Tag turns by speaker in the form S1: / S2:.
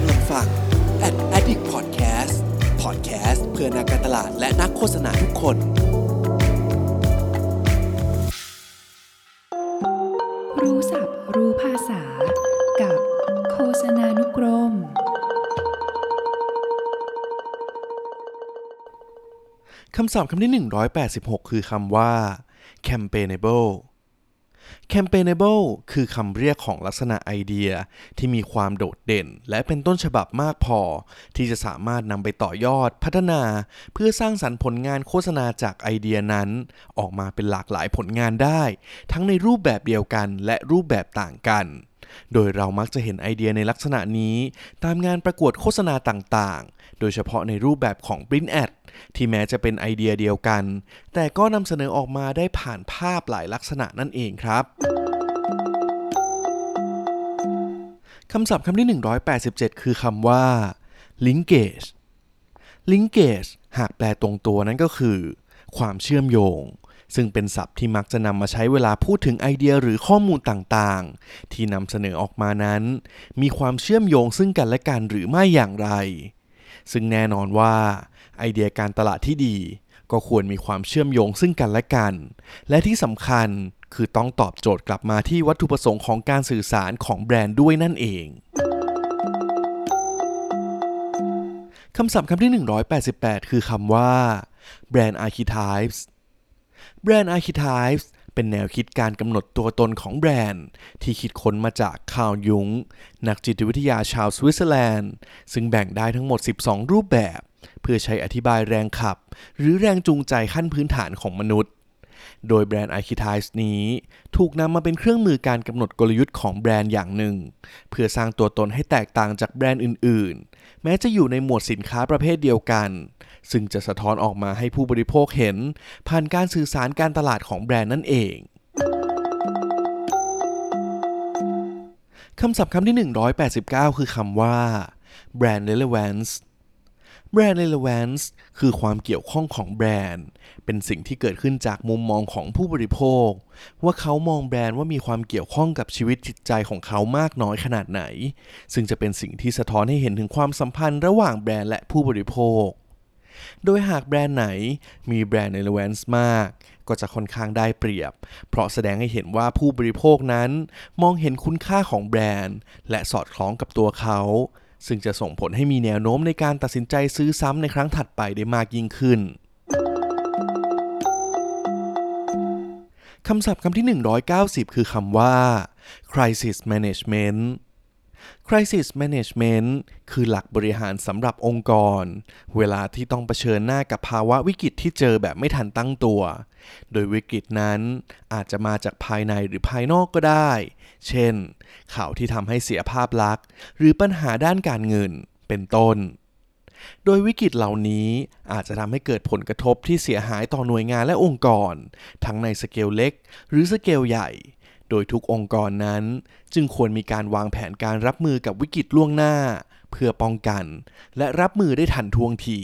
S1: กำลังฟัง Ad Addict Podcast Podcast เพื่อนักการตลาดและนักโฆษณาทุกคน
S2: รู้ศัพท์รู้ภาษา กับโฆษณานุกรม
S3: คำศัพท์คำที่ 186 คือคำว่า campaignable campaignable คือคำเรียกของลักษณะไอเดียที่มีความโดดเด่น และเป็นต้นฉบับมากพอ ที่จะสามารถนำไปต่อยอดพัฒนา เพื่อสร้างสรรค์ผลงานโฆษณาจากไอเดียนั้น ออกมาเป็นหลากหลายผลงานได้ ทั้งในรูปแบบเดียวกันและรูปแบบต่างกัน โดยเรามักจะเห็นไอเดียในลักษณะนี้ ตามงานประกวดโฆษณาต่างๆ โดยเฉพาะในรูปแบบของ Print Ad ที่แม้จะเป็นไอเดียเดียวกัน แต่ก็นำเสนอออกมาได้ผ่านภาพหลายลักษณะนั่นเองครับคำศัพท์คำที่ 187 คือคำว่า linkage linkage หากแปลตรงตัวนั้นก็คือ ความเชื่อมโยง ซึ่งเป็นศัพท์ที่มักจะนำมาใช้เวลาพูดถึงไอเดียหรือข้อมูลต่างๆ ที่นำเสนอออกมานั้น มีความเชื่อมโยงซึ่งกันและกันหรือไม่อย่างไร ซึ่งแน่นอนว่า ไอเดียการตลาดที่ดี ก็ควรมีความเชื่อมโยงซึ่งกันและกัน และที่สำคัญคือต้องตอบโจทย์กลับมาที่วัตถุประสงค์ของการสื่อสารของแบรนด์ด้วยนั่นเองคำศัพท์คำที่ 188 คือคำว่า brand archetypes แบรนด์ Archetypes เป็นแนวคิดการกำหนดตัวตนของแบรนด์ ที่คิดค้นมาจากคาวยุงนักจิตวิทยาชาวสวิตเซอร์แลนด์ ซึ่งแบ่งได้ทั้งหมด 12 รูปแบบ เพื่อใช้อธิบายแรงขับ หรือแรงจูงใจขั้นพื้นฐานของมนุษย์ โดยแบรนด์ Archetypes นี้ถูกนำมาเป็นเครื่องมือการกำหนดกลยุทธ์ของแบรนด์อย่างหนึ่ง เพื่อสร้างตัวตนให้แตกต่างจากแบรนด์อื่น ๆ แม้จะอยู่ในหมวดสินค้าประเภทเดียวกัน ซึ่งจะสะท้อนออกมาให้ผู้บริโภคเห็น ผ่านการสื่อสารการตลาดของแบรนด์นั่นเองคำศัพท์คำที่ 189 คือคำว่า brand relevance brand relevance คือความเกี่ยวข้องของแบรนด์ เป็นสิ่งที่เกิดขึ้นจากมุมมองของผู้บริโภค ว่าเขามองแบรนด์ว่ามีความเกี่ยวข้องกับชีวิตจิตใจของเขามากน้อยขนาดไหน ซึ่งจะเป็นสิ่งที่สะท้อนให้เห็นถึงความสัมพันธ์ระหว่างแบรนด์และผู้บริโภค โดยหากแบรนด์ไหนมีแบรนด์ relevance มาก ก็จะค่อนข้างได้เปรียบ เพราะแสดงให้เห็นว่าผู้บริโภคนั้น มองเห็นคุณค่าของแบรนด์ และสอดคล้องกับตัวเขา ซึ่งจะส่งผลให้มีแนวโน้มในการตัดสินใจซื้อซ้ำในครั้งถัดไปได้มากยิ่งขึ้นคำศัพท์คำที่ 190 คือคำว่า crisis management crisis management คือหลักบริหารสำหรับองค์กร เวลาที่ต้องเผชิญหน้ากับภาวะวิกฤตที่เจอแบบไม่ทันตั้งตัว โดยวิกฤตนั้นอาจจะมาจากภายในหรือภายนอกก็ได้ เช่น ข่าวที่ทำให้เสียภาพลักษณ์ หรือปัญหาด้านการเงิน เป็นต้น โดยวิกฤตเหล่านี้อาจจะทำให้เกิดผลกระทบที่เสียหายต่อหน่วยงานและองค์กร ทั้งในสเกลเล็ก หรือสเกลใหญ่ โดยทุกองค์กรนั้น จึงควรมีการวางแผนการรับมือกับวิกฤตล่วงหน้า เพื่อป้องกัน และรับมือได้ทันท่วงที